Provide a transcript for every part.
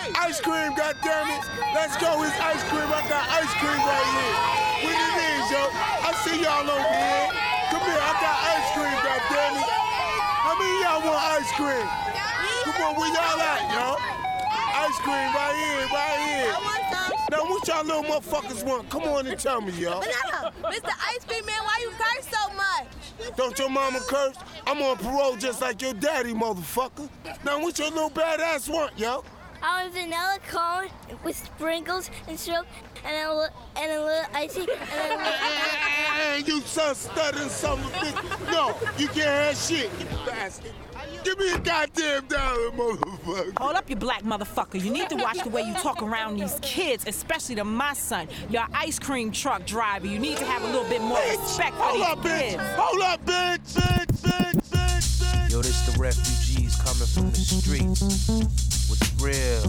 Hey, ice cream, goddammit. Let's go. It's ice cream. I got ice cream right here. What it is, yo? I see y'all over here. Come here. I got ice cream, goddammit. How many of y'all want ice cream? Come on, where y'all at, yo? Ice cream right here, right here. I want some. Now, what y'all little motherfuckers want? Come on and tell me, y'all. Mr. Ice Cream Man, why you curse so much? Don't your mama curse? I'm on parole just like your daddy, motherfucker. Now, what your little badass want, yo? I want vanilla cone with sprinkles and syrup and a little, and a little icing and a little... Hey, you son stuttering son of a bitch. No, you can't have shit, you bastard. Give me a goddamn dollar, motherfucker. Hold up, you black motherfucker. You need to watch the way you talk around these kids, especially to my son. You're ice cream truck driver. You need to have a little bit more respect for Hold these up, bitch. kids. Hold up, bitch, bitch, bitch, bitch, bitch. Yo, this the refugees coming from the streets with the real.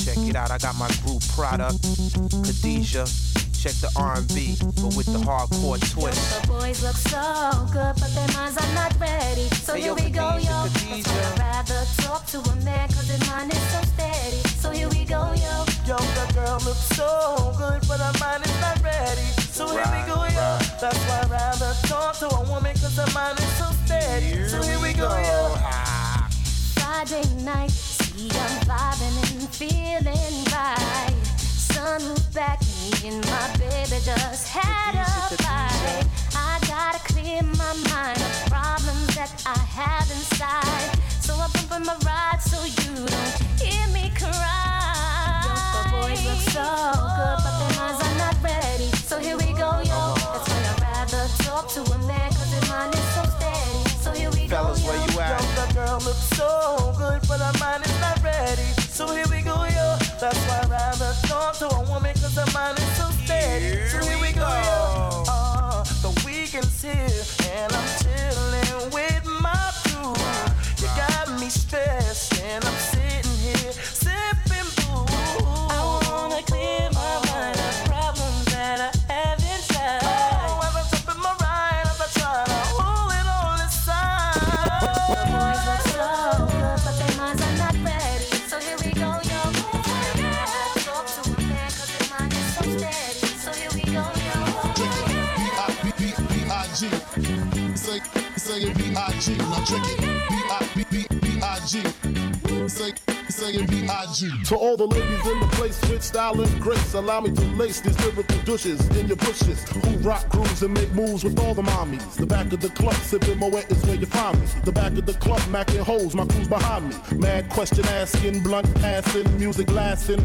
Check it out, I got my group product, Khadijah. Check the R&B, but with the hardcore twist. The boys look so good, but their minds are not ready. So Hey, here yo, we go, yo. Khadijah. That's why I'd rather talk to a man, cause his mind is so steady. So here we go, yo. Yo, the girl looks so good, but her mind is not ready. So here we go, yo. That's why I'd rather talk to a woman, cause her mind is so steady. So here we go, yo. Ah. Friday night, see I'm vibing and feeling right. Sun back, me and my baby just had a fight. I gotta clear my mind of problems that I have inside. So I bump in my ride so you don't hear me cry. The boys look so good, looks so good, but her mind is not ready. So here we go, yo. That's why I'd rather talk to a woman, cause her mind is so steady. So here we the ladies in the place with style and grace, allow me to lace these lyrical douches in your bushes. Who rock grooves and make moves with all the mommies. The back of the club, sipping Moet is where you find me. The back of the club, macking holes, my crew's behind me. Mad question asking, blunt passing, music lasting.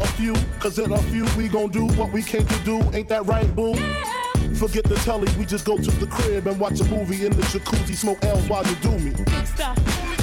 a few, cause in a few we gon' do what we came to do. Ain't that right, boo? Forget the telly, we just go to the crib and watch a movie in the jacuzzi, smoke L's while you do me.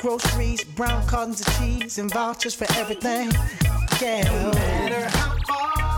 Groceries, brown cartons of cheese, and vouchers for everything. Yeah. No matter how far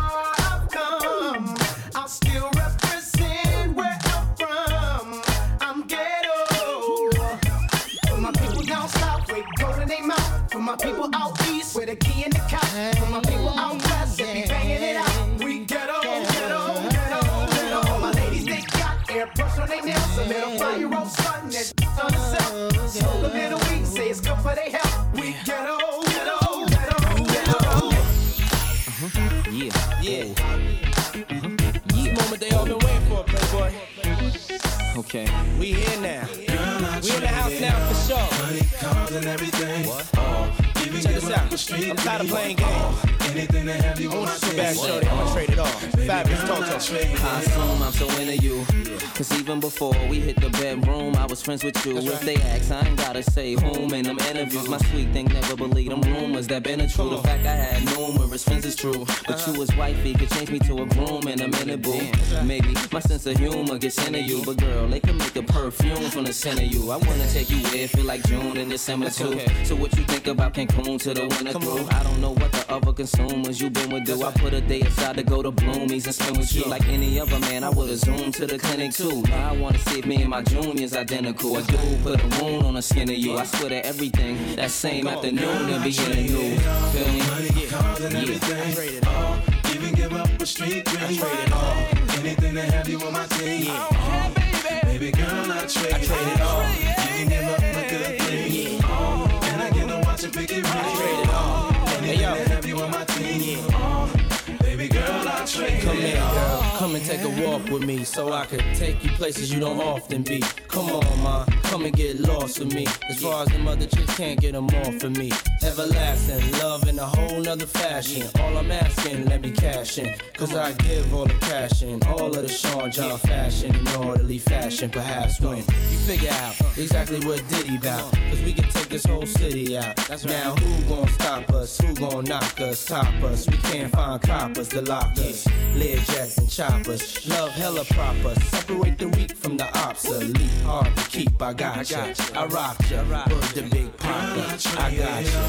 sure. What? Oh. Check this out. I'm tired of playing games. Anything to have you on my Bad shorty, I'ma trade it all. Fabolous Toto. I assume I'm so into you. Cause even before we hit the bedroom, I was friends with you. If they ask, I ain't gotta say whom in them interviews. My sweet thing never believe them rumors that been a true. The fact I had numerous friends is true. But you uh-huh. as wifey could change me to a groom in a minute, boo. Maybe my sense of humor gets into you. But girl, they can make a perfume from the scent of you. I wanna take you where it feel like June and December too. So what you think about Cancun to the winter through? I don't know what the other consumers you been with do. I put a day aside to go to Bloomies and spend with you like any other man. I would've zoomed to the clinic too. Now I wanna see if me and my junior's identical. A dude put a wound on the skin of you. I swear that everything that same afternoon to be in you. Feel me? I trade it oh, all. Even give up a street dream. I trade it oh, all. Anything to have you on my team. Oh, baby girl, I trade, I trade it all. You can give up a good thing. Can I get a watch and pick it right? Come here, girl. Come and take a walk with me so I could take you places you don't often be. Come on, ma. Come and get lost with me. As far as the other chicks can't get them off for me. Everlasting love in a whole nother fashion. All I'm asking, let me cash in. Cause I give all the cash in. All of the Sean John fashion in orderly fashion. Perhaps when you figure out exactly what Diddy bout. Cause we can take this whole city out. Now who gon' stop us? Who gon' knock us? Top us? We can't find coppers to lock us. Lead jets and choppers. Love hella proper. Separate the weak from the obsolete. Hard to keep. I got ya. I rock ya. Word the big papa. I got ya.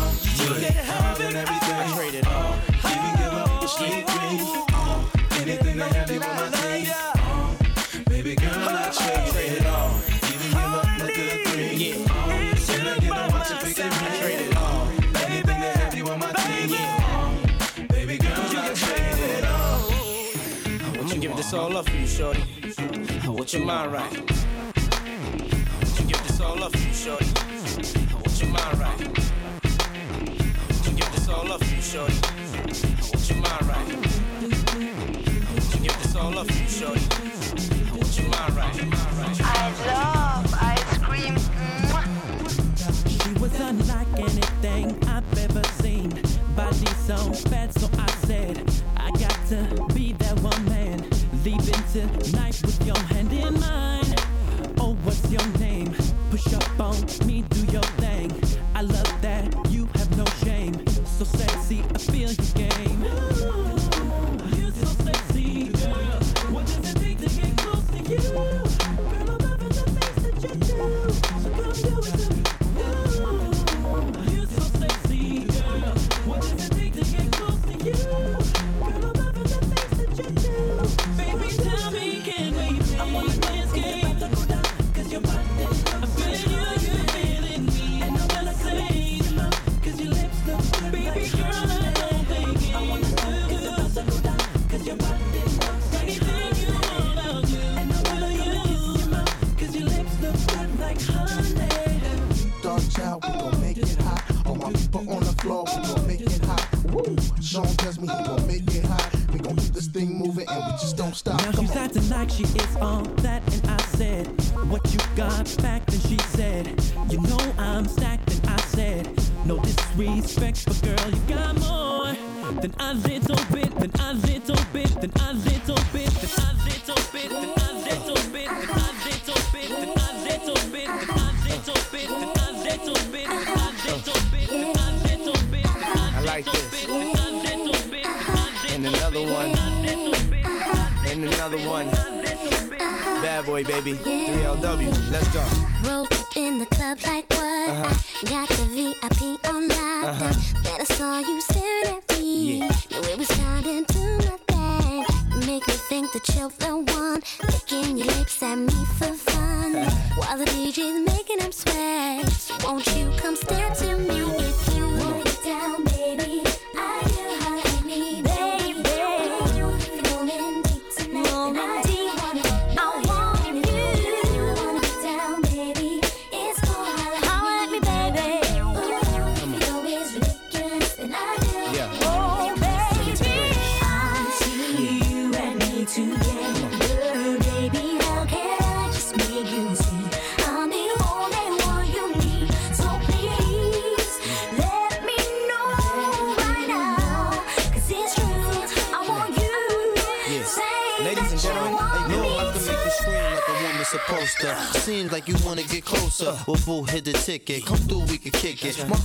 Have and everything. I trade it all. Even give up a street dream. Anything to have you on my this all up for you, shorty. What your mind right? Would you give this all up for you, shorty? What your mind right? Would you give this all up for you, shorty? What your mind right? Would you give this all up for you, shorty? What your mind right? I love ice cream. She was unlike anything I've ever seen. Body so fat, so I said, I got to tonight with your hand in mine. Oh, what's your name? Push up on me, do your thing. I love that you have no shame. So sexy, I feel your game.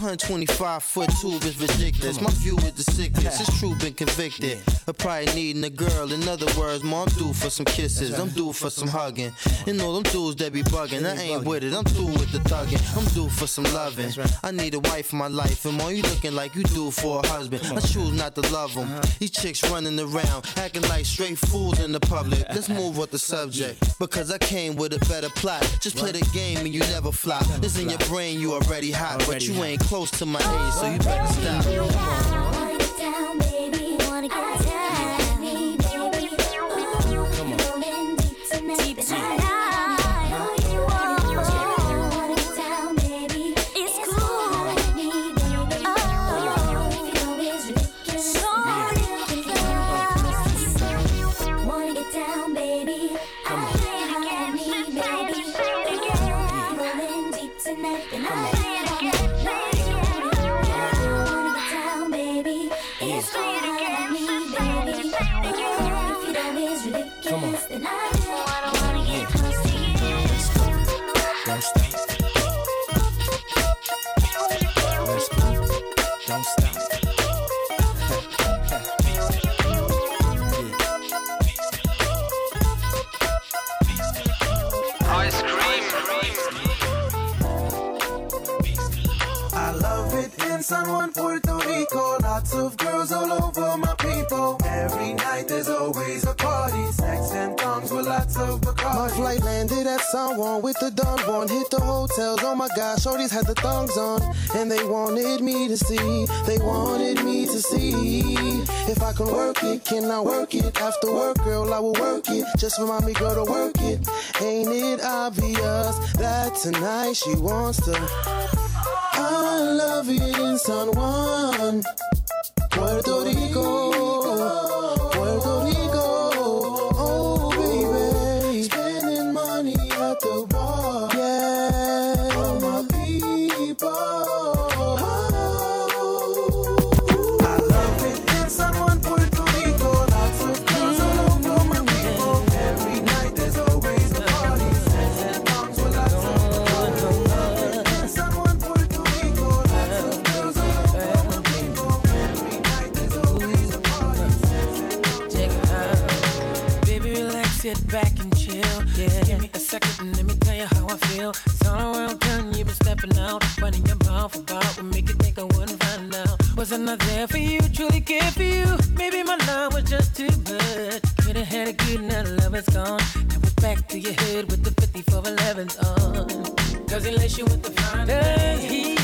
125 foot tube is ridiculous. My view is the sickest. It's true, been convicted. I probably needing a girl. In other words, ma, I'm due for some kisses. I'm due for some hugging. And all them dudes that be bugging. I ain't with it. I'm through with the thugging. I'm due for some loving. I need a wife in my life. And ma, you looking like you do for a husband. I choose not to love them. These chicks running around, acting like straight fools in the public. Let's move with the subject. Because I came with a better plot. Just play the game and you never flop. This in your brain, you already hot. But you ain't close to my age, so you better stop. Wanna down, 没。Flight landed at San Juan with the dawn born. Hit the hotels. Oh my gosh, shorties had the thongs on. And they wanted me to see. They wanted me to see. If I can work it, can I work it? After work, girl, I will work it. Just remind me, girl, to work it. Ain't it obvious that tonight she wants to? I love it in San Juan, Puerto Rico, sit back and chill. Yeah. Give me a second and let me tell you how I feel. It's all around town, you've been stepping out. Running your mouth about what make you think I wouldn't find out. Was I not there for you, truly care for you? Maybe my love was just too much. Could've had a good night, love is gone. Now we're back to your head with the 54 11s on. Cause he lace you with the fine thing.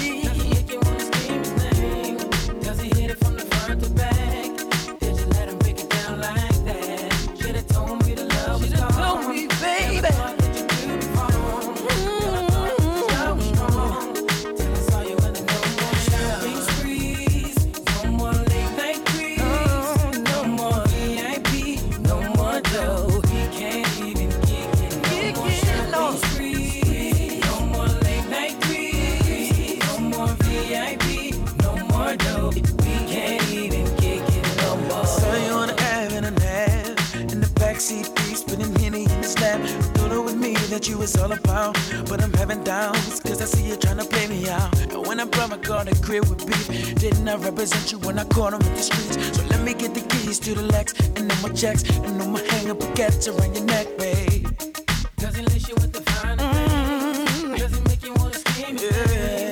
what you was all about. But I'm having doubts, cause I see you trying to play me out. And when I brought my car to crib with beef, didn't I represent you when I caught him in the streets? So let me get the keys to the Lex, and then my checks, and then my hang up gets around your neck, babe. Does he lace you with the fine? Mm. Mm-hmm. Does he make you wanna scream? Yeah.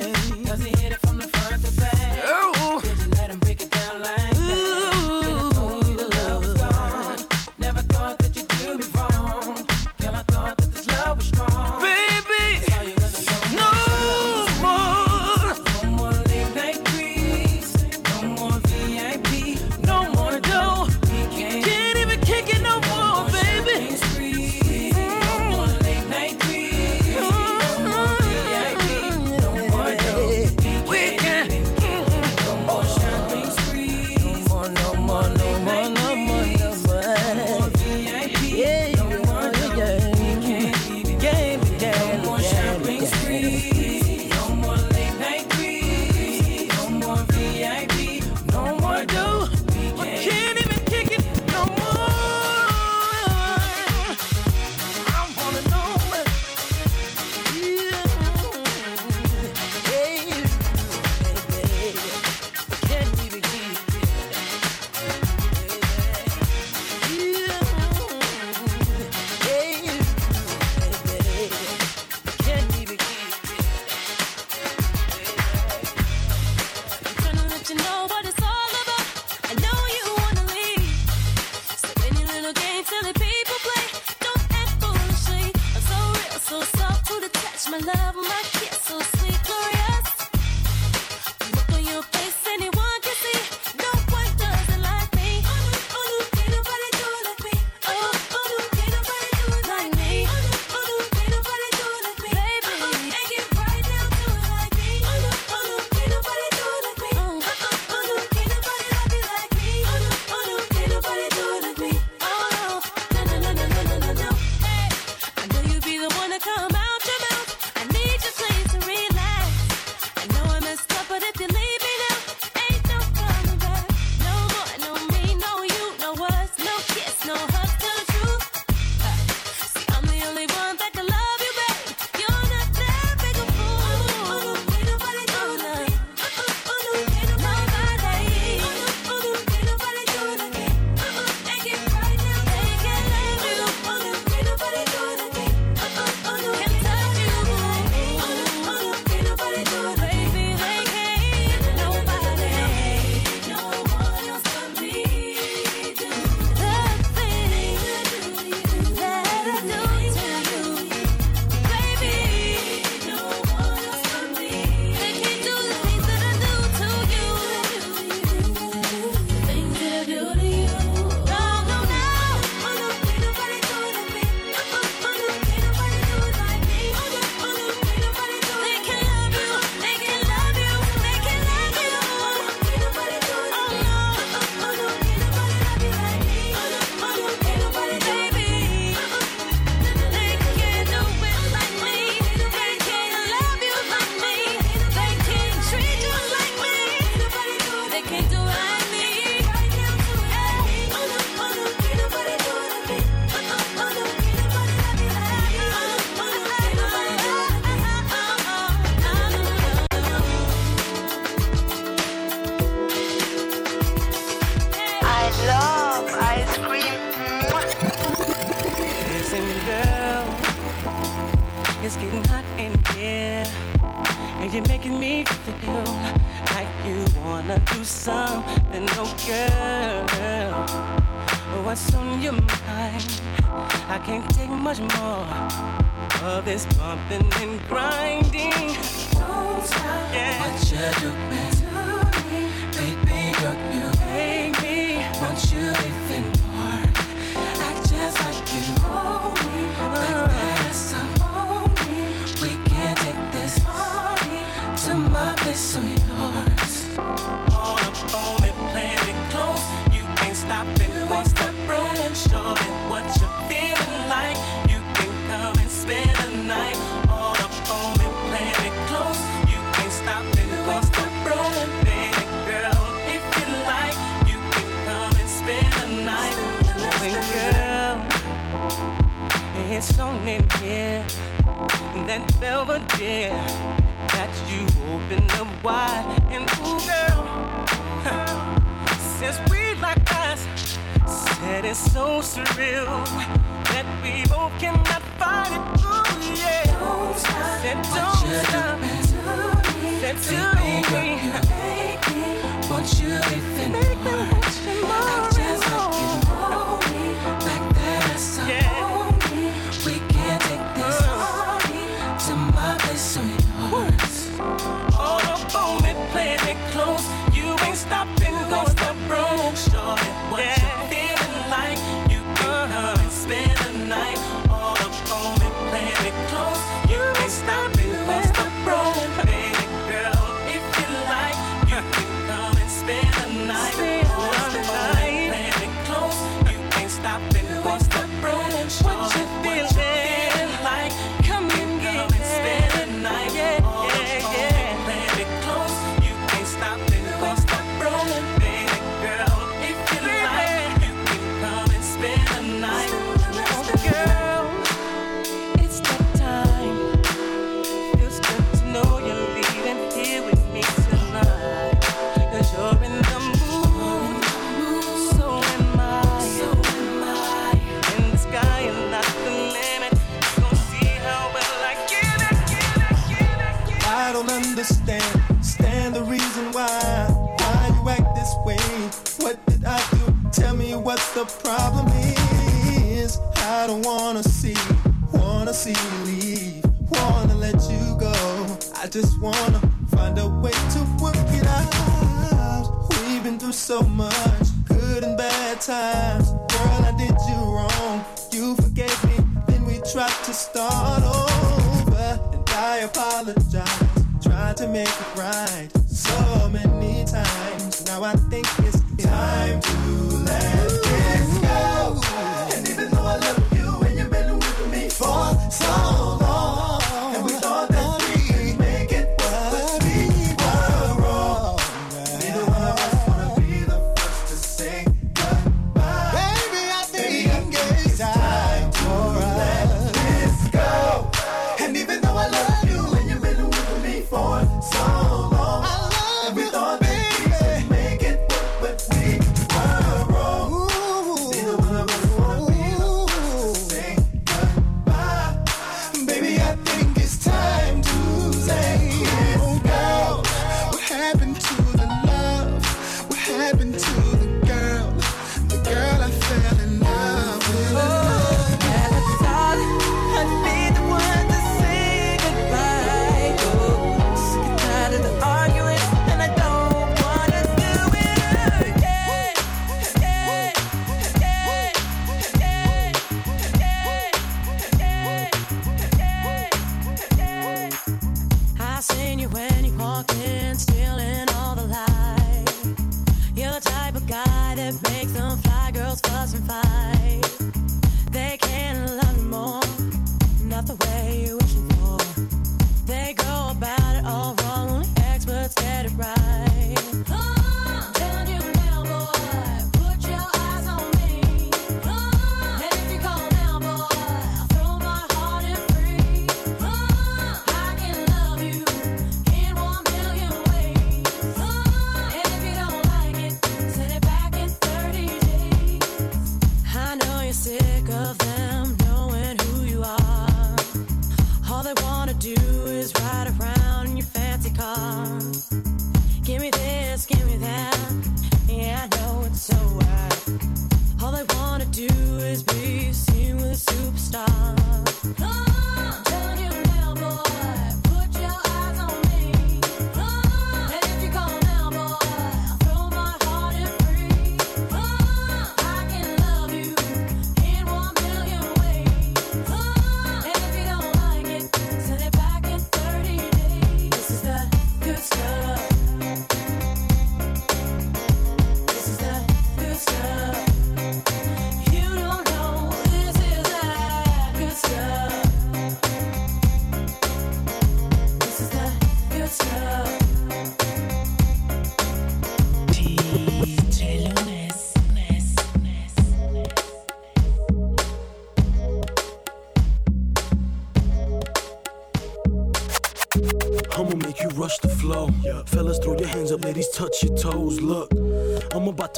you're making me feel like you wanna do something, oh girl. What's on your mind? I can't take much more of this bumping and grinding. Don't stop yeah. what you're doing. It's only here that Belvedere that you open up wide and ooh, girl. Huh. Since we like us, said it's so surreal that we both cannot fight it. Ooh, yeah. Don't stop. Said don't stop. Said to me. Said me. What you be me.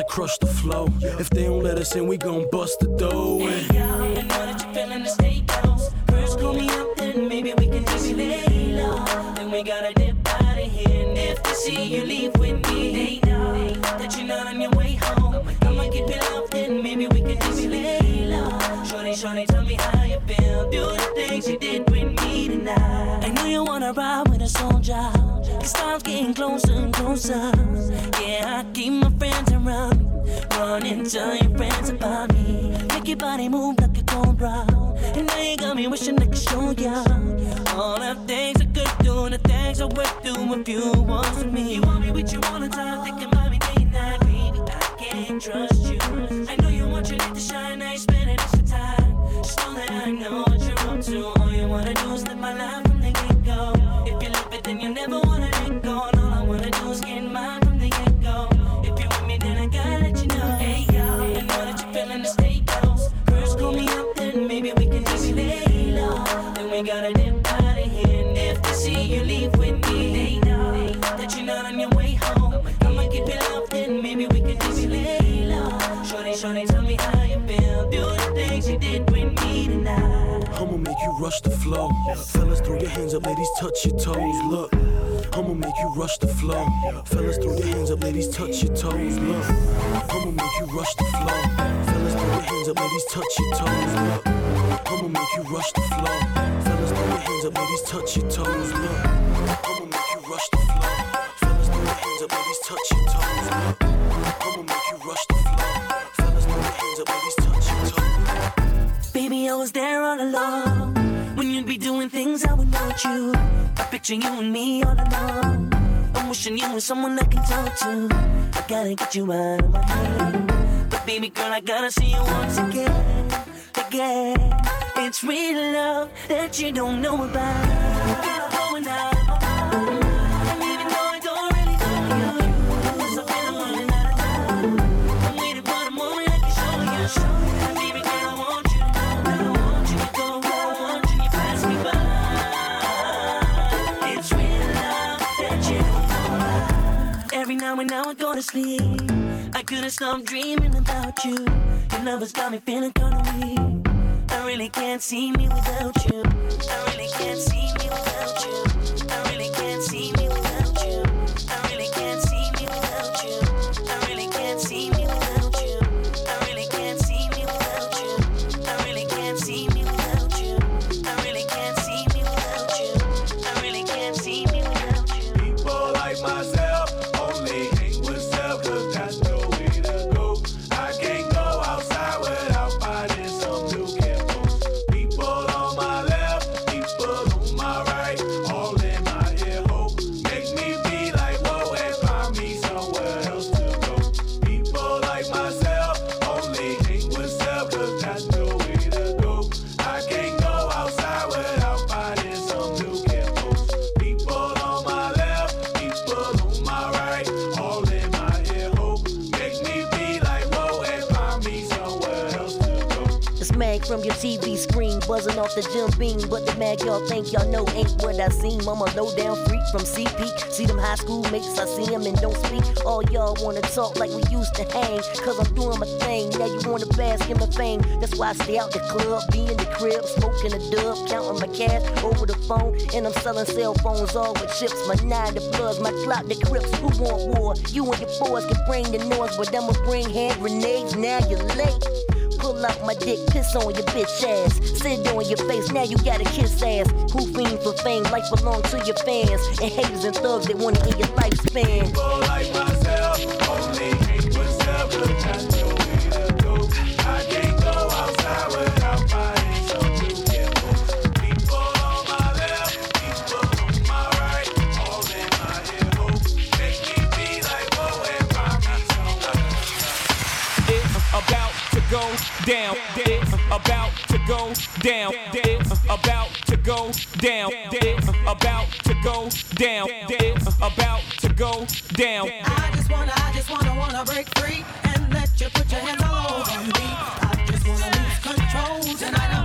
Crush the flow. If they don't let us in, we gon' bust the news, live my life. Touch your toes. Look, I'ma make you rush the flow. Fellas, throw your hands up, ladies, touch your toes. Look, I'ma make you rush the flow. Fellas, throw your hands up, ladies, touch your toes. Look, I'ma make you rush the flow. Fellas, throw your hands up, ladies, touch your toes. Look, I'ma make you rush the flow. Fellas, throw your hands up, ladies, touch your toes. Look, I'ma make you rush the flow. Fellas, throw your hands up, ladies, touch your toes. Baby, I was there all along. When you'd be doing things I would want you. I picture you and me all along. I'm wishing you were someone I can talk to. I gotta get you out of my head. But baby girl, I gotta see you once again. Again. It's real love that you don't know about. I go to sleep. I couldn't stop dreaming about you. Your love has got me feeling kinda weak. I really can't see me without you. I really can't see me without you. I really can't see me TV screen buzzing off the Jim Beam. But the mag y'all think y'all know ain't what I seem. I'm a low down freak from CP. See them high school mates, I see 'em and don't speak. All y'all wanna talk like we used to hang. Cause I'm doing my thing. Now you wanna bask in my fame. That's why I stay out the club, be in the crib, smoking a dub, counting my cash over the phone. And I'm selling cell phones all with chips. My nine the bloods, my clock the crips. Who want war? You and your boys can bring the noise, but I'ma bring hand grenades. Now you're late. Pull out my dick, piss on your bitch ass. Sit on your face, now you gotta kiss ass. Who fiend for fame, life belongs to your fans. And haters and thugs that wanna in your lifespan. Down. It's about to go down. It's about to go down. It's about to go down. It's about to go down. I just wanna, I just wanna, wanna break free and let you put your hands all over me. I just wanna lose control tonight. I'm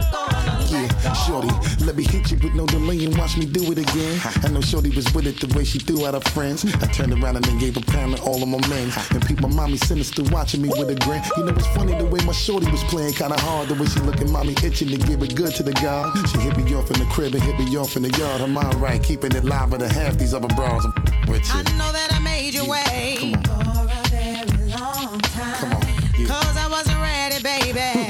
Shorty, let me hit you with no delay and watch me do it again. I know Shorty was with it the way she threw out her friends. I turned around and then gave a pound to all of my men. And peep my mommy sinister watching me with a grin. You know it's funny the way my shorty was playing kinda hard. The way she looking mommy itching to give it good to the God. She hit me off in the crib and hit me off in the yard. Her mind right, keeping it live with a half these other bras. I'm with you. I know that I made you wait for a very long time. Cause I wasn't ready, baby.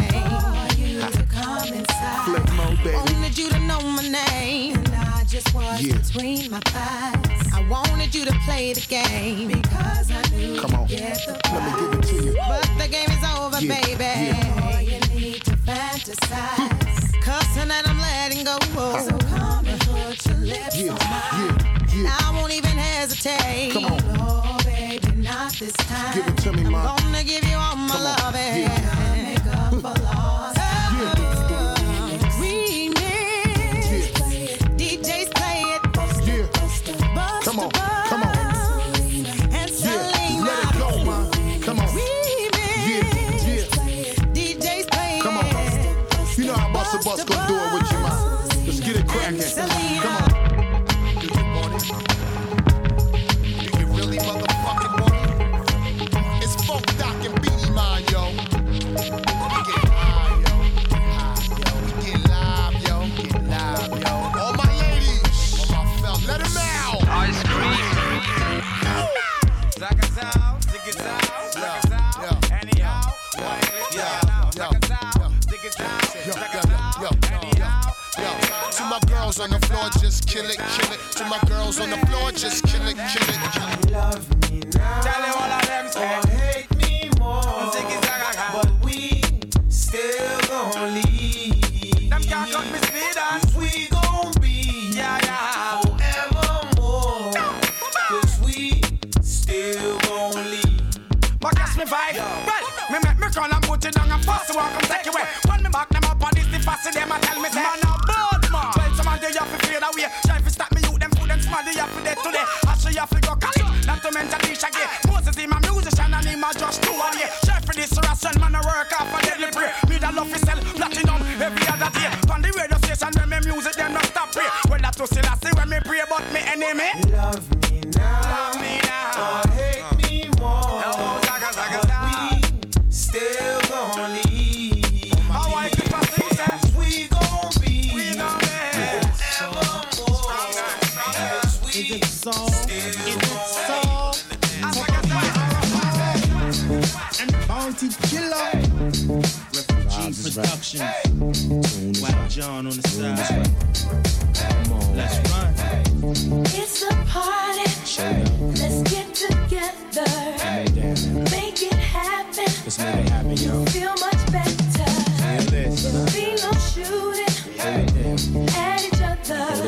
Baby. Wanted you to know my name. And I just was Yeah. between my thighs. I wanted you to play the game. Because I knew Come on. you'd get the Let me give it to you. But the game is over, Yeah, baby. yeah. All you need to fantasize. Cause tonight I'm letting go. So come and put your lips Yeah, on mine. yeah. I won't even hesitate. Come on. Oh, baby, not this time. Give it to me. I'm gonna give you all my loving. Yeah. Let's floor, just kill it, kill it. To my girls on the floor, just kill it, kill it, kill it. Love me now. Tell you all of them Or hate me to again. Moses him a musician and him a just two one yeah. Try for this ration, man a work off a deadly pray. Me that love fi sell platinum every other day. On the radio station when me music them not stop pray. Well that to still I see when me pray but me enemy. Love me shooting Hold it down. at each other.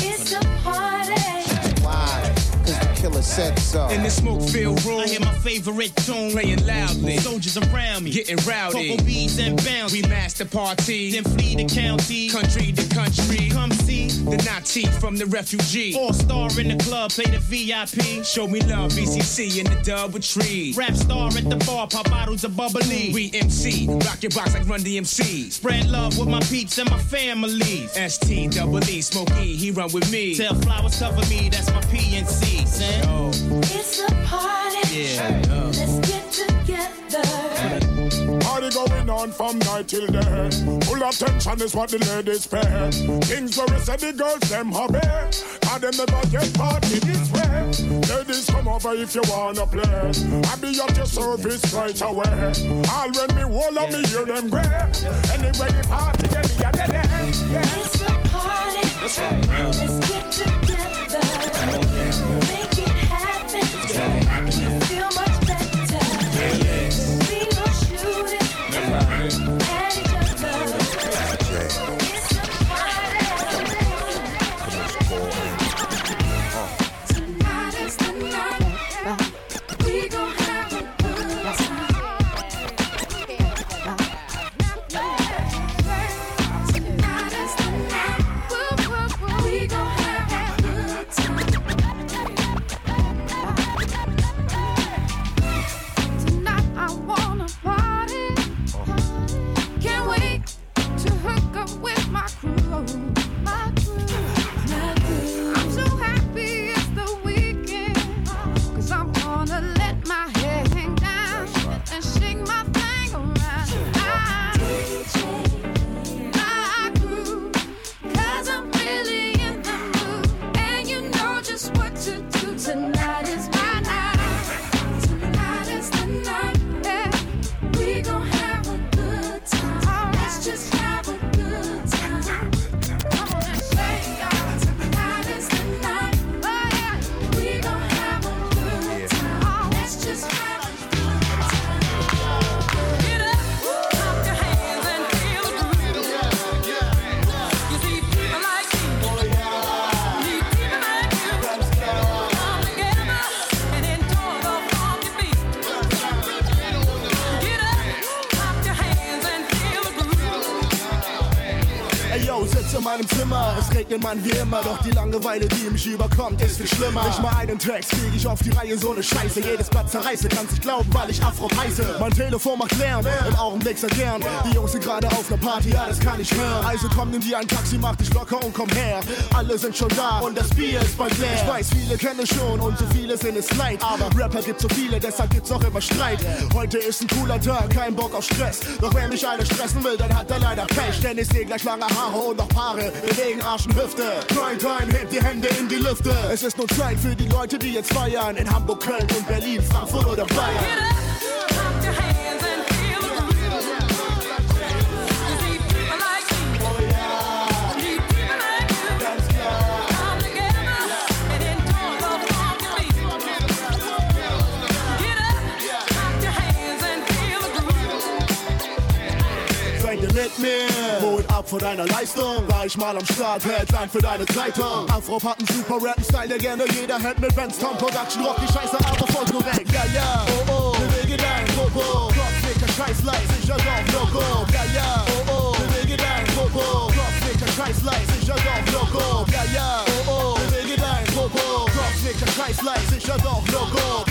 It's a party. Why? Cause the killer said so. In the smoke filled room, I hear my favorite tune playing loudly. Mm-hmm. Soldiers around me. Getting rowdy. Cocoa beads and bounce. We master party. Then flee the county. Country to country. Come see. The Nazi from the refugee. All star in the club. Play the VIP. Show me love, BCC in the double tree. Rap star at the bar. Pop bottles of bubbly. We MC, rock your box like Run DMC. Spread love with my peeps and my families. ST double E, Smokey, he run with me. Tell flowers cover me. That's my PNC. Son. Oh, It's a party. Let's get together. Party going on from night till day. Full attention is what the ladies pay. Things where we say the girls them hobby. And them never get party this way. Ladies come over if you wanna play. I be at your service right away. All when me hold up me hear them gray. Anyway the party get me at the day. Yeah. It's a party. Let's get together. Regnet man wie immer, doch die Langeweile, die mich überkommt, ist viel schlimmer. Nicht mal einen Text krieg ich auf die Reihe, so eine Scheiße. Jedes Blatt zerreiße, kann's nicht glauben, weil ich Afro heiße. Mein Telefon macht Lärm, im Augenblick sehr gern. Die Jungs sind gerade auf ner Party, ja, das kann ich hören. Also komm, nimm dir ein Taxi, mach dich locker und komm her. Alle sind schon da und das Bier ist bald leer. Ich weiß, viele kennen schon und so viele sind es leid. Aber Rapper gibt so viele, deshalb gibt's auch immer Streit. Heute ist ein cooler Tag, kein Bock auf Stress. Doch wer mich alle stressen will, dann hat er leider Pech. Denn ich seh gleich lange Haare und noch Paare. Bewegen Arsch und Hüfte. Grind time, hebt die Hände in die Lüfte. Es ist nur Zeit für die Leute, die jetzt feiern. In Hamburg, Köln und Berlin, Frankfurt oder Bayern. Von deiner Leistung. War ich mal am Start, Headline für deine Zeitung. Afro hat einen super Rap-Style, der gerne jeder hält mit Benz Tom Production. Rock die Scheiße, aber voll korrekt. Ja, ja, oh, oh, bewege dein Popo. Kopfnicker, Scheißleid, sicher doch, Logo. Ja, ja, oh, oh, bewege dein Popo. Kopfnicker, Scheißleid, sicher doch, Logo. Ja, ja, oh, oh, bewege dein Popo. Kopfnicker, Scheißleid, sicher doch, Logo.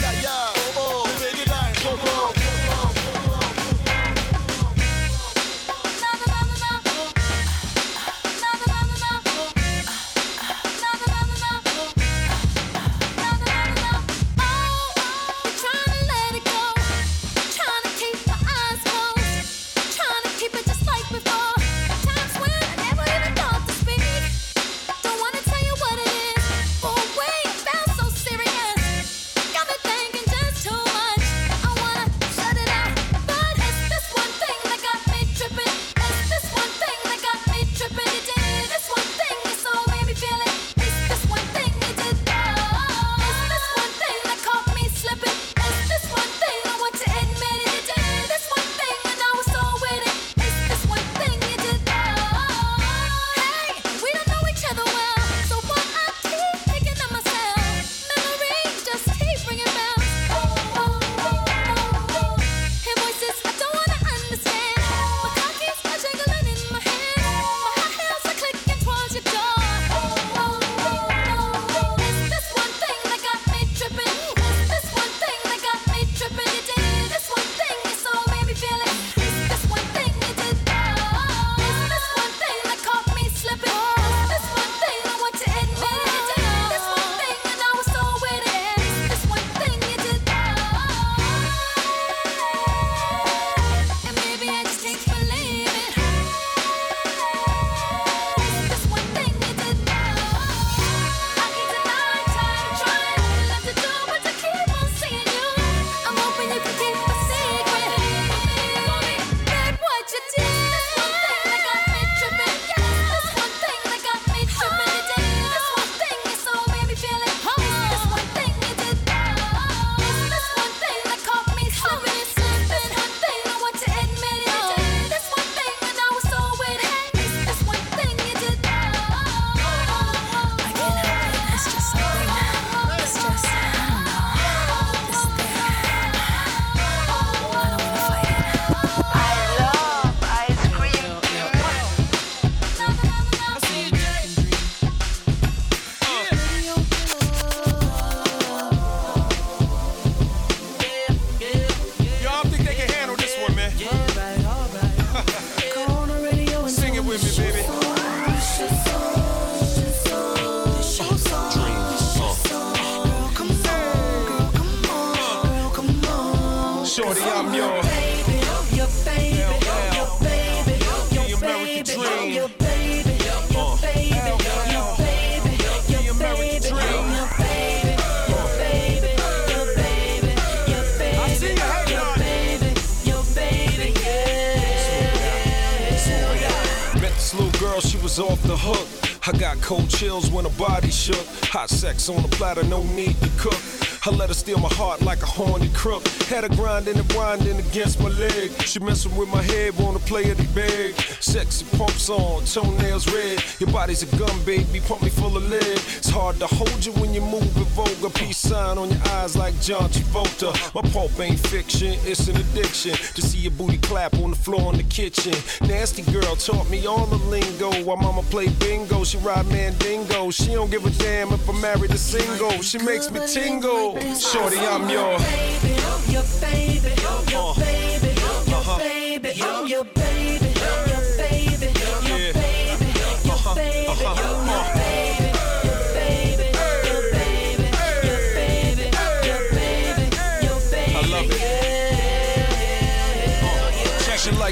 Girl, she was off the hook. I got cold chills when her body shook. Hot sex on the platter, no need to cook. I let her steal my heart like a horny crook. Had her grinding and grinding against my leg. She messing with my head, wanna play it big. Sexy pumps on, toenails red. Your body's a gun, baby, pump me full of lead. It's hard hard to hold you when you move with vulgar. Peace sign on your eyes like John Travolta. My pulp ain't fiction, it's an addiction. To see your booty clap on the floor in the kitchen. Nasty girl taught me all the lingo. While mama play bingo, she ride mandingo. She don't give a damn if I'm married or single. She makes me tingle. Shorty, I'm your baby, your baby, uh-huh. your baby, your baby, your baby,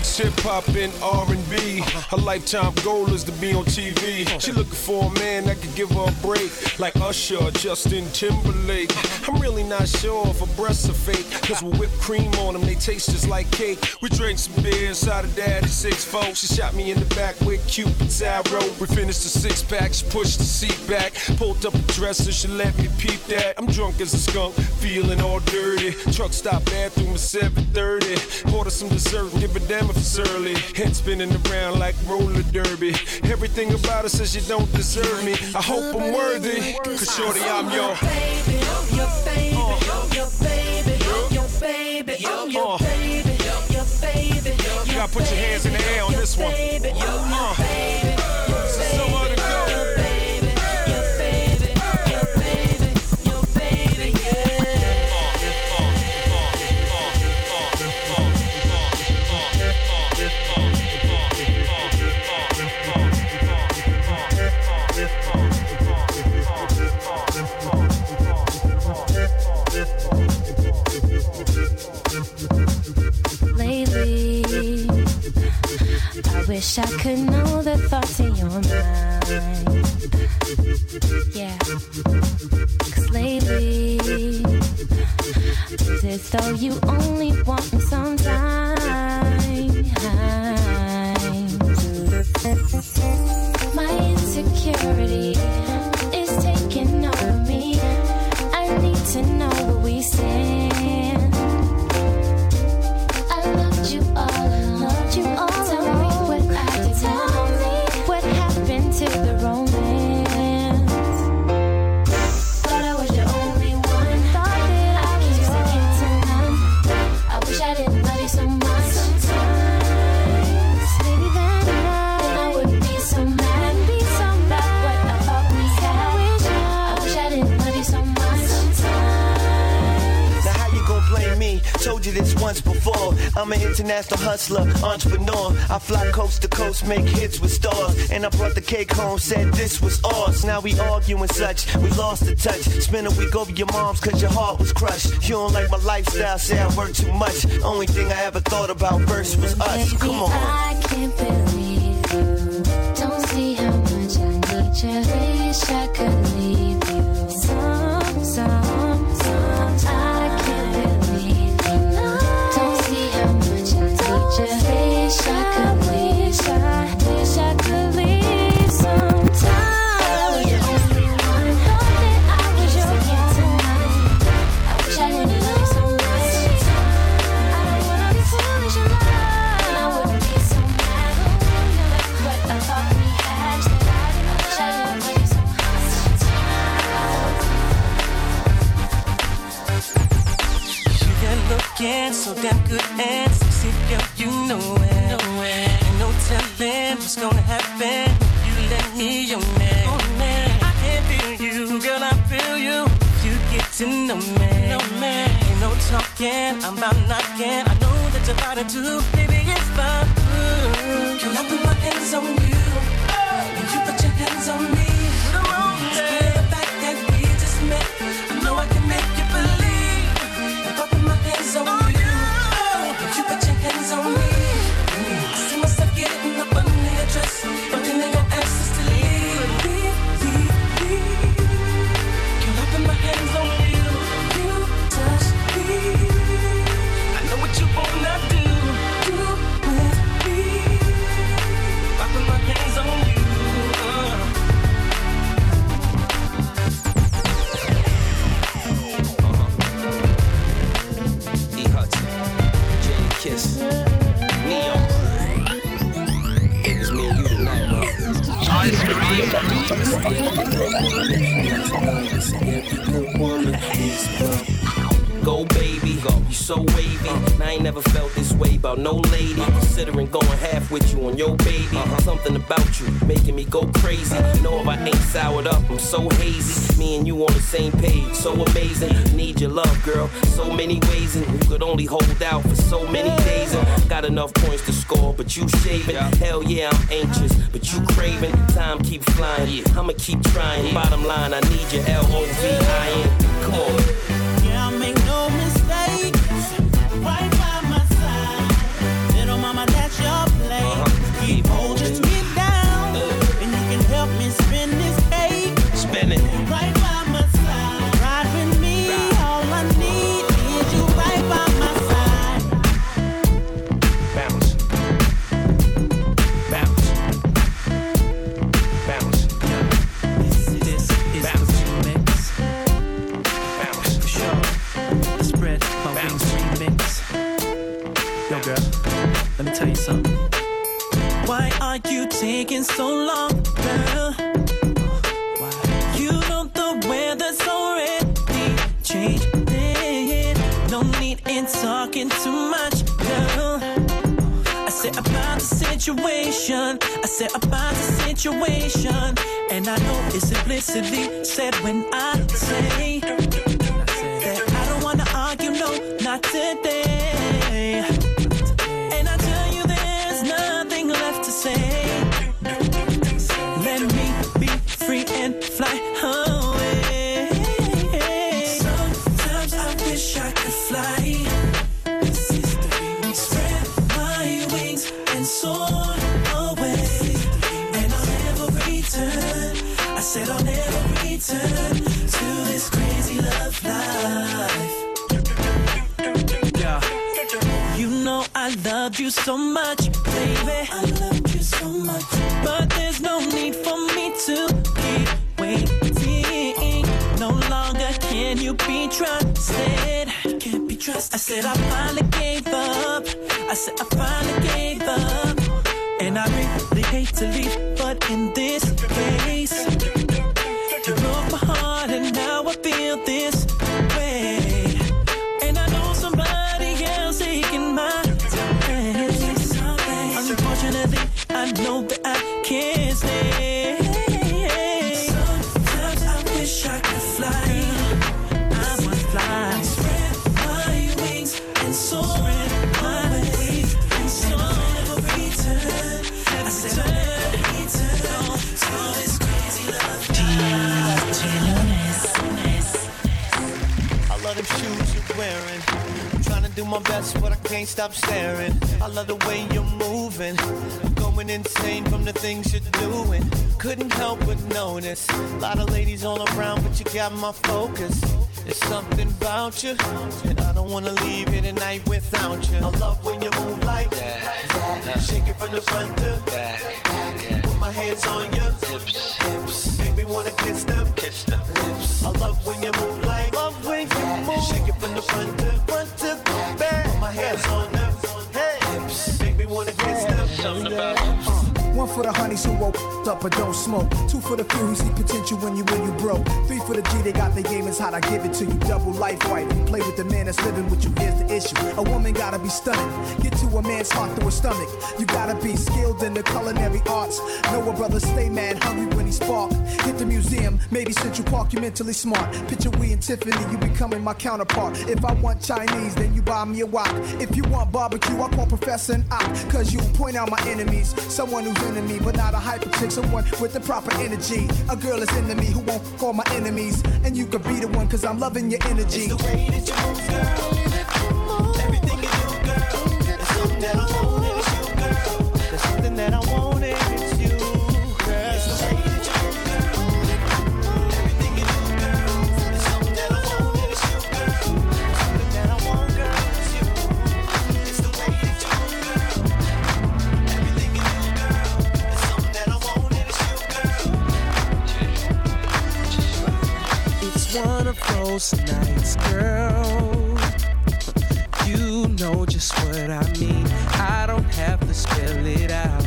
She hip hop and R&B. Her lifetime goal is to be on TV. She looking for a man that could give her a break, like Usher, or Justin Timberlake. I'm really not sure if her breasts are fake, cause with whipped cream on them, they taste just like cake. We drank some beer inside of daddy's six fold. She shot me in the back with Cupid's arrow. We finished the six pack, she pushed the seat back, pulled up a dresser, she let me peep that. I'm drunk as a skunk, feeling all dirty. Truck stop bathroom at 7:30. Order some dessert give a damn it's early. Head spinning around like roller derby. Everything about her says you don't deserve me. I hope I'm worthy, cause shorty, I'm your. baby, your baby, your baby, your baby, I'm your baby, your baby. You gotta put your hands in the air on this one. Uh. Wish I could know the thoughts in your mind. Yeah. Cause lately, it's as though you only want me sometimes. My insecurity This once before. I'm an international hustler, entrepreneur. I fly coast to coast, make hits with stars. And I brought the cake home, said this was ours. Now we arguing such, we lost the touch. Spend a week over your mom's cause your heart was crushed. You don't like my lifestyle, say I work too much. Only thing I ever thought about first was us. Come on. I can't believe you. Don't see how much I need you. Wish I could leave so damn good and sexy, girl, you know it. Ain't no telling what's gonna happen if you let me on it. I can feel you, girl, I feel you. You get to know me, ain't no talking, I'm about knocking. I know that you're about it too, baby, it's fun. Girl, I put my hands on you, and soar away. And I'll never return. I said I'll never return to this crazy love life. Yeah. You know I loved you so much, baby. I loved you so much. But there's no need for me to keep waiting. No longer can you be trusted. Can't be trusted. I said I finally gave up. I said I finally gave up. And I really hate to leave, but in this my best, but I can't stop staring. I love the way you're moving. I'm going insane from the things you're doing. Couldn't help but notice. A lot of ladies all around, but you got my focus. There's something about you, and I don't wanna leave here tonight without you. I love when you move like that. Shake it from the front to back. Put my hands on your hips. hips. Make me wanna kiss them. Kiss them lips. I love when you move like love when you move. Shake it from the front to front to back. Put my hands on them. Hips. Make me wanna kiss them. Something about One for the honeys who woke up but don't smoke. Two for the few who see potential when you when you broke. Three for the G, they got the game is hot. I give it to you. Double life right. Play with the man that's living with you. Here's the issue. A woman gotta be stunning. Get to a man's heart through his stomach. You gotta be skilled in the culinary arts. Know a brother stay mad hungry when he spark. Hit the museum, maybe Central Park. You mentally smart. Picture we and Tiffany, you becoming my counterpart. If I want Chinese, then you buy me a wok. If you want barbecue, I call Professor and Ock. Cause you point out my enemies. Someone who's me, but not a hyper chick. Someone with the proper energy. A girl is into me who won't call my enemies. And you could be the one, cause I'm loving your energy. It's the way that you move, girl. most nights, girl. You know just what I mean. I don't have to spell it out.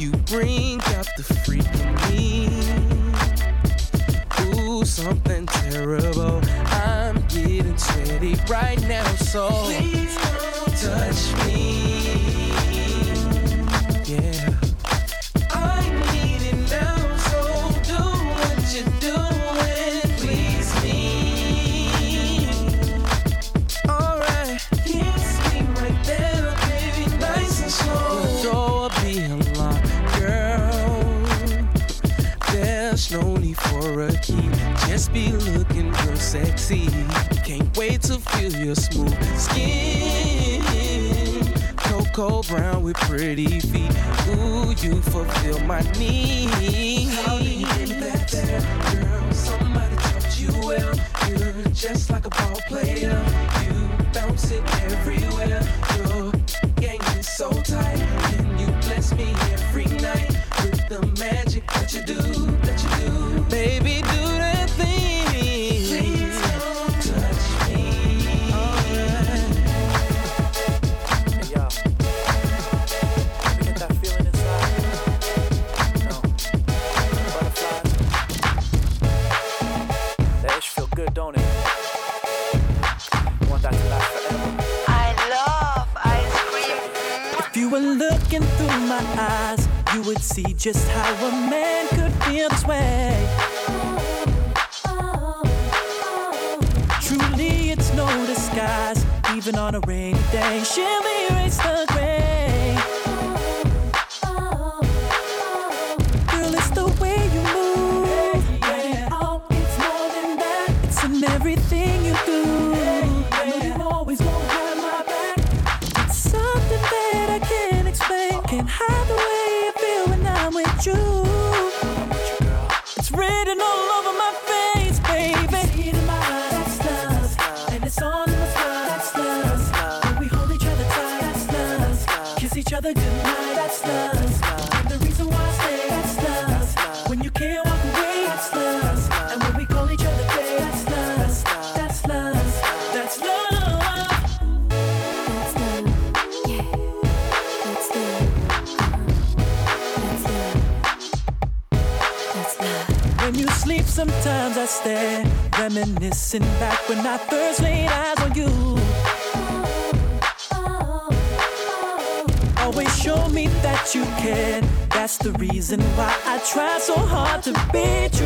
You bring up the freak in me. Ooh, something terrible. I'm getting sweaty right now, so. your smooth skin. Cocoa brown with pretty feet. Ooh, you fulfill my needs. How do you get that there, girl? Somebody taught you well. You're just like a ball player. You bounce it everywhere my first laid eyes on you. Always show me that you can. That's the reason why I try so hard to be true.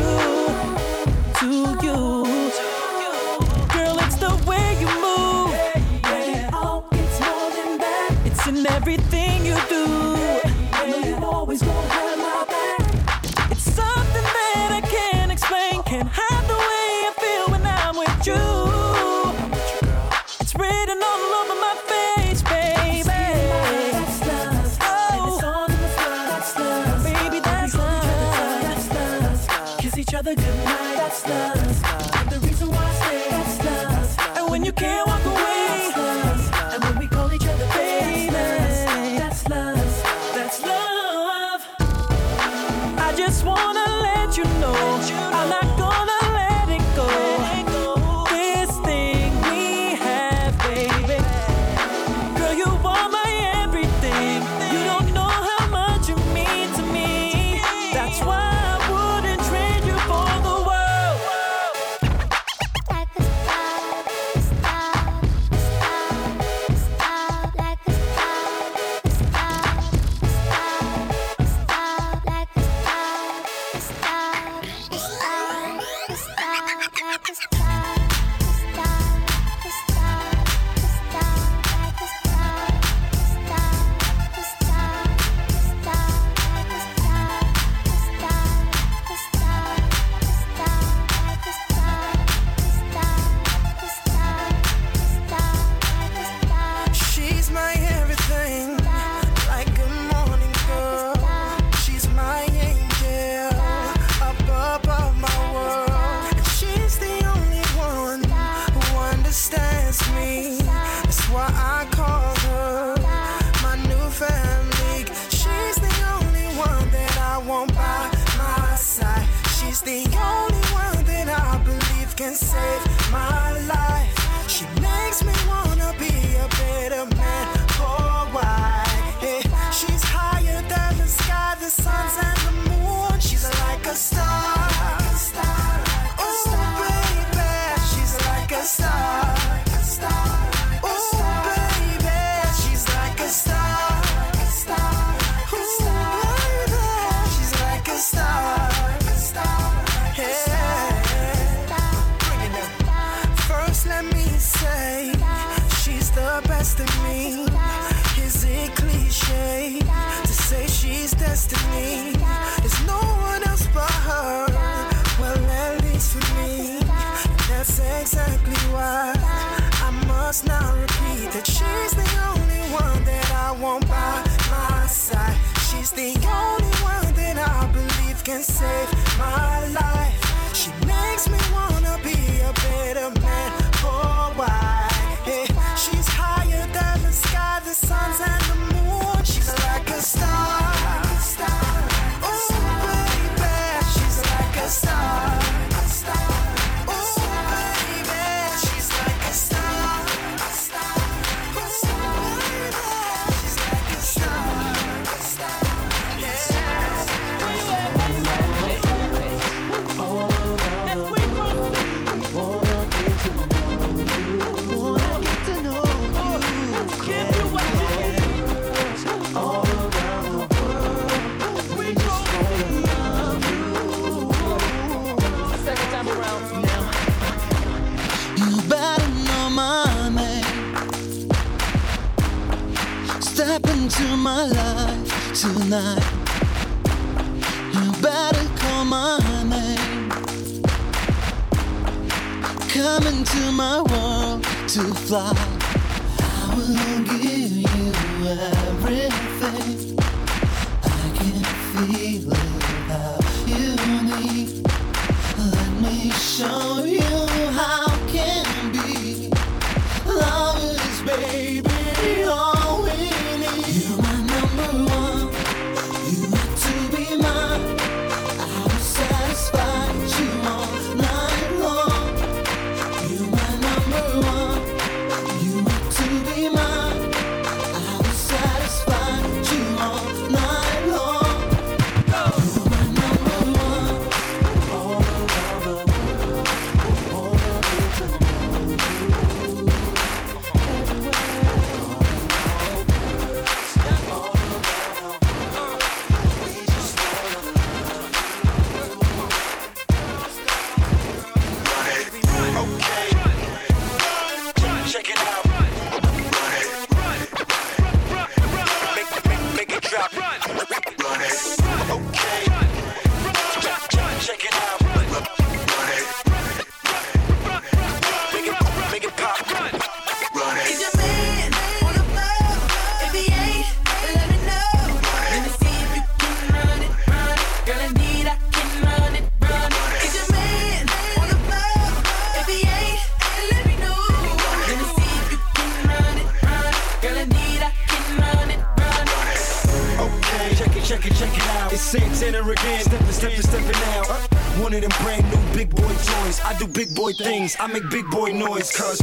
you better into my life tonight. You better call my name. Come into my world to fly. I will give you everything. I make big boy noise, cuz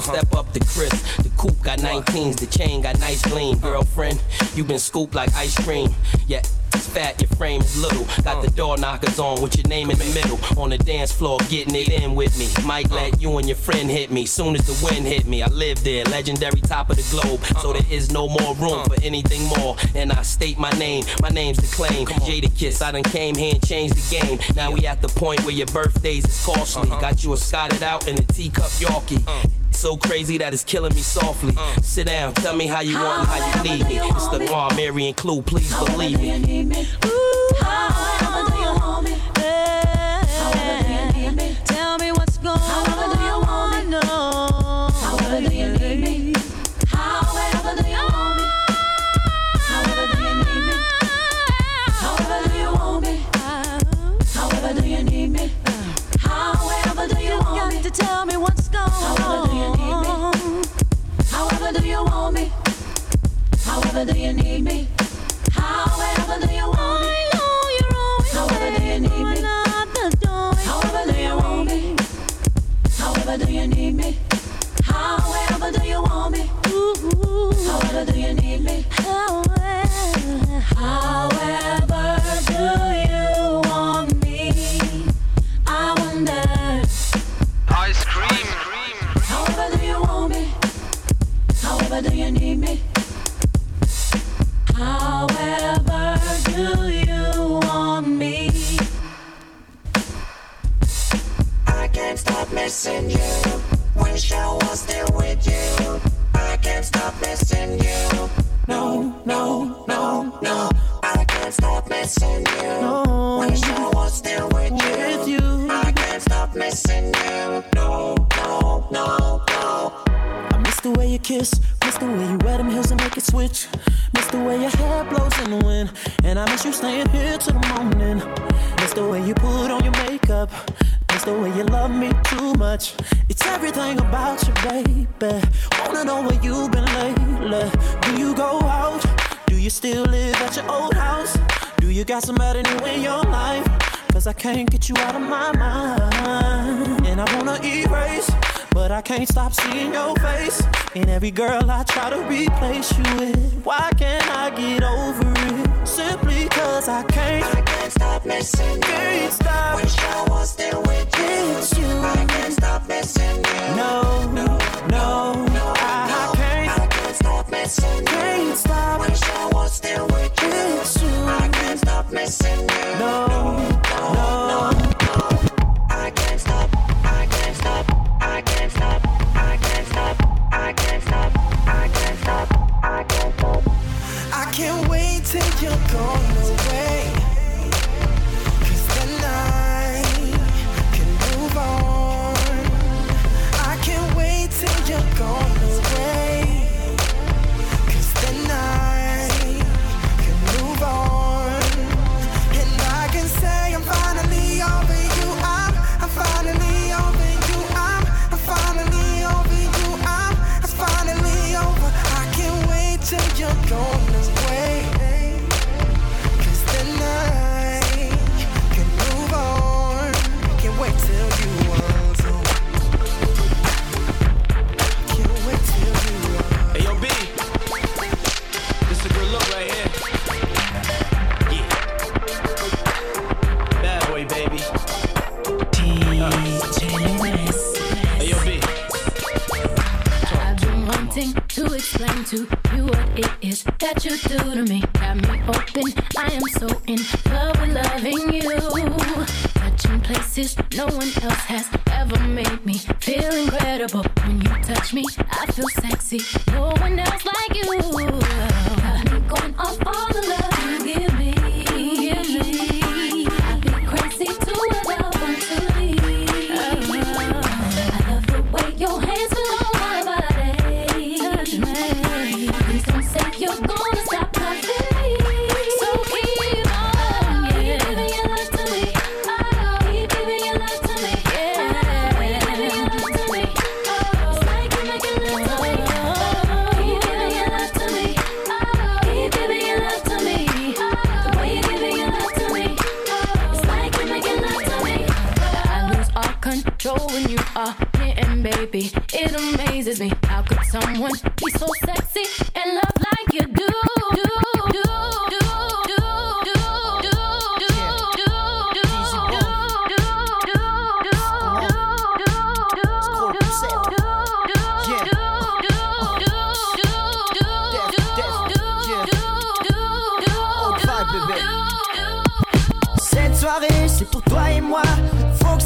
Step up the crisp. The coupe got 19s, the chain got nice gleam. Girlfriend, you been scooped like ice cream. Yeah, it's fat, your frame is little. Got the door knockers on with your name in the middle. On the dance floor, getting it in with me. Might let you and your friend hit me. Soon as the wind hit me, I live there, legendary top of the globe. So there is no more room for anything more. And I state my name, my name's the claim. Jadakiss, I done came here and changed the game. Now we at the point where your birthdays is costly. Uh-huh. Got you a Scotted out and a teacup Yorkie. Uh. So crazy that it's killing me softly. Sit down, tell me how you want and how you need me. It's the Mary, and Clue, please believe me. However staying here till the morning. Miss the way you put on your makeup, miss the way you love me too much. It's everything about you, baby. Wanna know where you've been lately? Do you go out? Do you still live at your old house? Do you got somebody new in your life? Cause I can't get you out of my mind. And I wanna erase, but I can't stop seeing your face. And every girl I try to replace you with. Why can't I get over it? Simply cause I can't. I can't stop missing you. Can't stop. Wish I was still with you. It's you. I can't stop missing you. No, no, no, I, I can't. I can't stop missing you. Can't stop. Wish I was still with you. It's you. I can't stop missing you.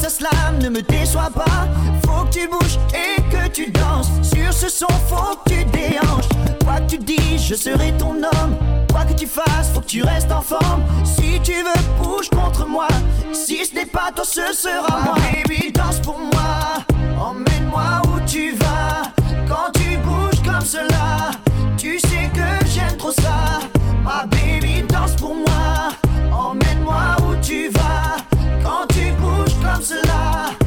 Slam ne me déçoit pas. Faut que tu bouges et que tu danses. Sur ce son, faut que tu déhanches. Quoi que tu dis, je serai ton homme. Quoi que tu fasses, faut que tu restes en forme. Si tu veux, bouge contre moi. Si ce n'est pas toi, ce sera moi. Baby, danse pour moi. Emmène-moi où tu vas. Quand tu bouges comme cela, tu sais que j'aime trop ça. Ma baby, danse pour moi. Emmène-moi où tu vas. Quand tu 是啦。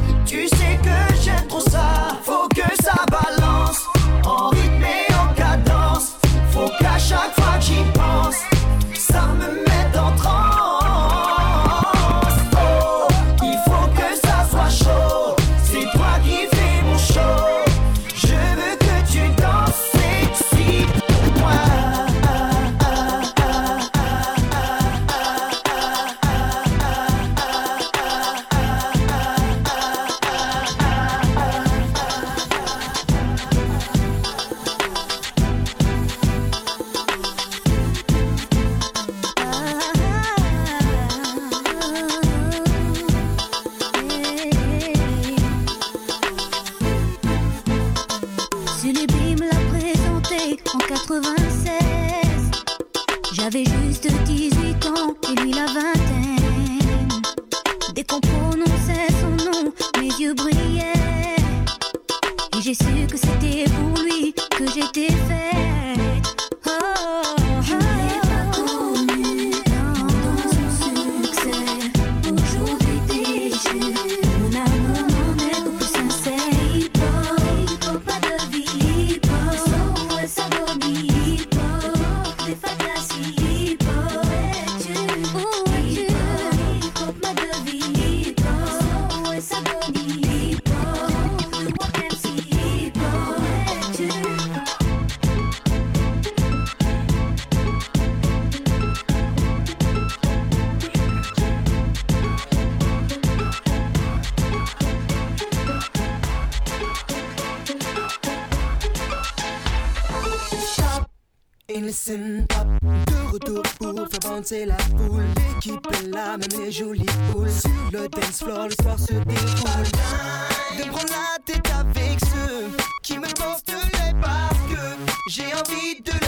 Listen de retour pour faire bouncer la foule. L'équipe est là, même les jolies poules. Sur le dance floor, le soir se déroule. De prendre la tête avec ceux qui me portent les parce que j'ai envie de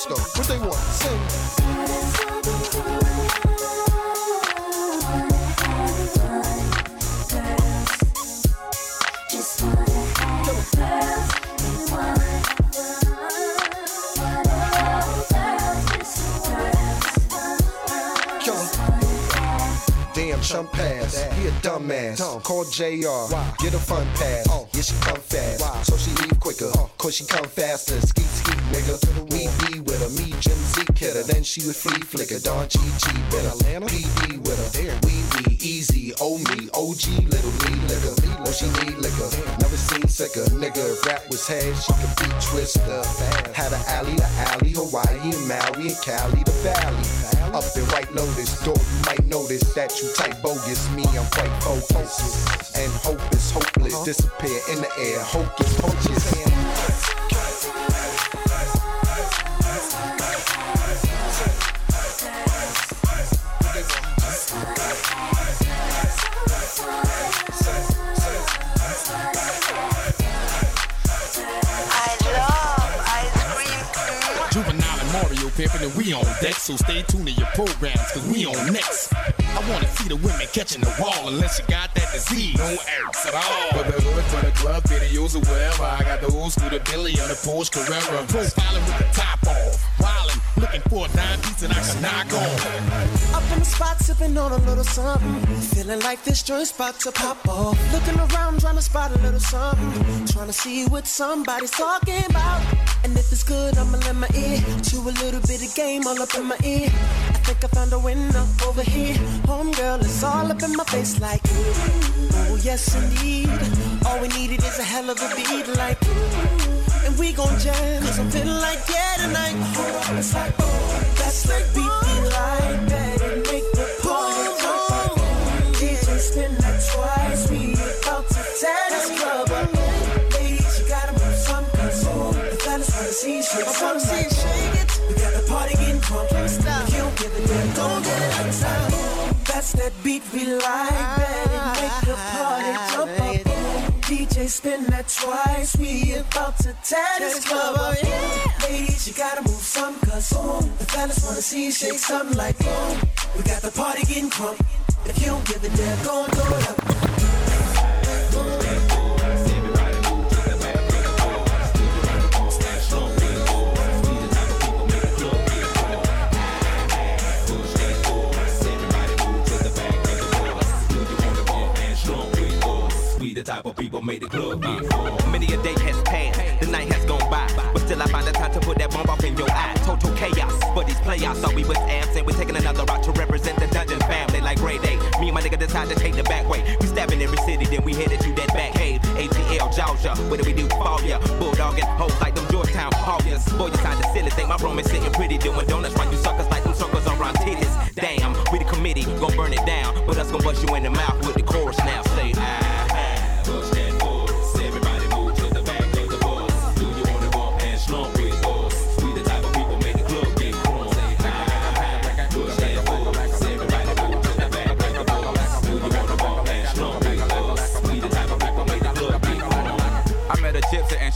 Let's go. What they want? Sing. Damn, chump pass. He a dumbass. Dumb. Call JR. Get a fun pass. Oh. Yeah, she come fast. So she leave quicker. Uh. Cause she come faster. Skeet, skeet, nigga. Me be with her, me Jim Z kid her. Then she would flea flicker, Don G G with. Atlanta, PD with her. We be easy, oh me, OG, little me liquor. Oh, she need liquor. Never seen sicker, nigga. Rap was head, she could be twister. Had an alley to alley, Hawaii and Maui and Cali to Valley. Up in White Lotus, door you might notice that you type bogus. Me, I'm quite focused. And hope is hopeless. Disappear in the air, hocus pocus. Pimping and we on deck, so stay tuned to your programs, cause we on next. I wanna see the women catching the wall unless you got that disease. No errors at all. But the hood to the club videos or wherever. I got the old school, the Billy and the Porsche Carrera. Profiling with the top off. Looking for a dime piece that I can knock off. Up in the spot, sipping on a little something. Feeling like this joint's about to pop off. Looking around, trying to spot a little something. Trying to see what somebody's talking about. And if it's good, I'ma let my ear to a little bit of game all up in my ear. I think I found a winner over here. Homegirl, it's all up in my face like, oh yes indeed. All we needed is a hell of a beat like, and we gon' jam. Cause I'm feeling like, yeah, tonight. It's like, oh, that's like beat me like that. And make the party jump up. DJ spin that twice. We about to tear this club up. Ladies, you gotta move some cause oh, the fellas wanna see you shake some like, shake it. We got the party getting crunk. You don't give a damn, don't get it out time. That's that beat we like, that and make the party jump up. DJ spin that twice, we about to tear this club up. Ladies, you gotta move some, cause oh, the fellas wanna see you shake something like oh, we got the party getting crunk. If you don't give a damn, go and throw it up. The type of people made the club get. Many a day has passed, the night has gone by, but still I find the time to put that bomb off in your eye. Total chaos, but these playoffs thought we was absent. We're taking another route to represent the dungeon family like Grey Day. Me and my nigga decide to take the back way. We stabbing every city, then we headed to that back cave. ATL, Georgia, what do we do for ya? Bulldogging hoes like them Georgetown Hoggers. Boy, you sound silly, think my room is sitting pretty, doing donuts while you suckers like them circles around titties. Damn, we the committee, gon' burn it down, but us gon' bust you in the mouth with the chorus now. Say, ah.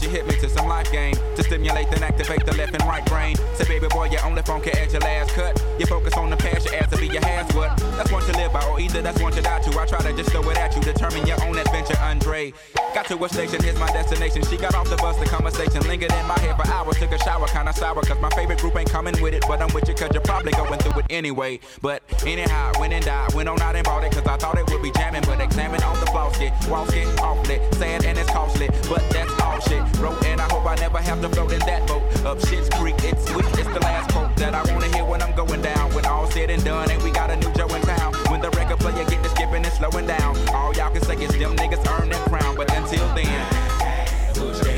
Hit me to some life game stimulate and activate the left and right brain. Say, baby boy, your only phone can add your last cut. You focus on the past, your ass to be your has what? That's one to live by, or either that's one to die to. I try to just throw it at you, determine your own adventure, Andre. Got to a station, here's my destination. She got off the bus, the conversation lingered in my head for hours. Took a shower, kinda sour, cause my favorite group ain't coming with it. But I'm with you, cause you're probably going through it anyway. But anyhow, went and died, went on out and bought it, cause I thought it would be jamming. But examine all the flaws, get walls get awfully sad and it's costly. But that's so then that boat up shit's creek. It's it's the last quote that I wanna hear when I'm going down. When all said and done, and we got a new Joe in town. When the record player get to skipping and slowing down, all y'all can say is them niggas earn that crown. But until then.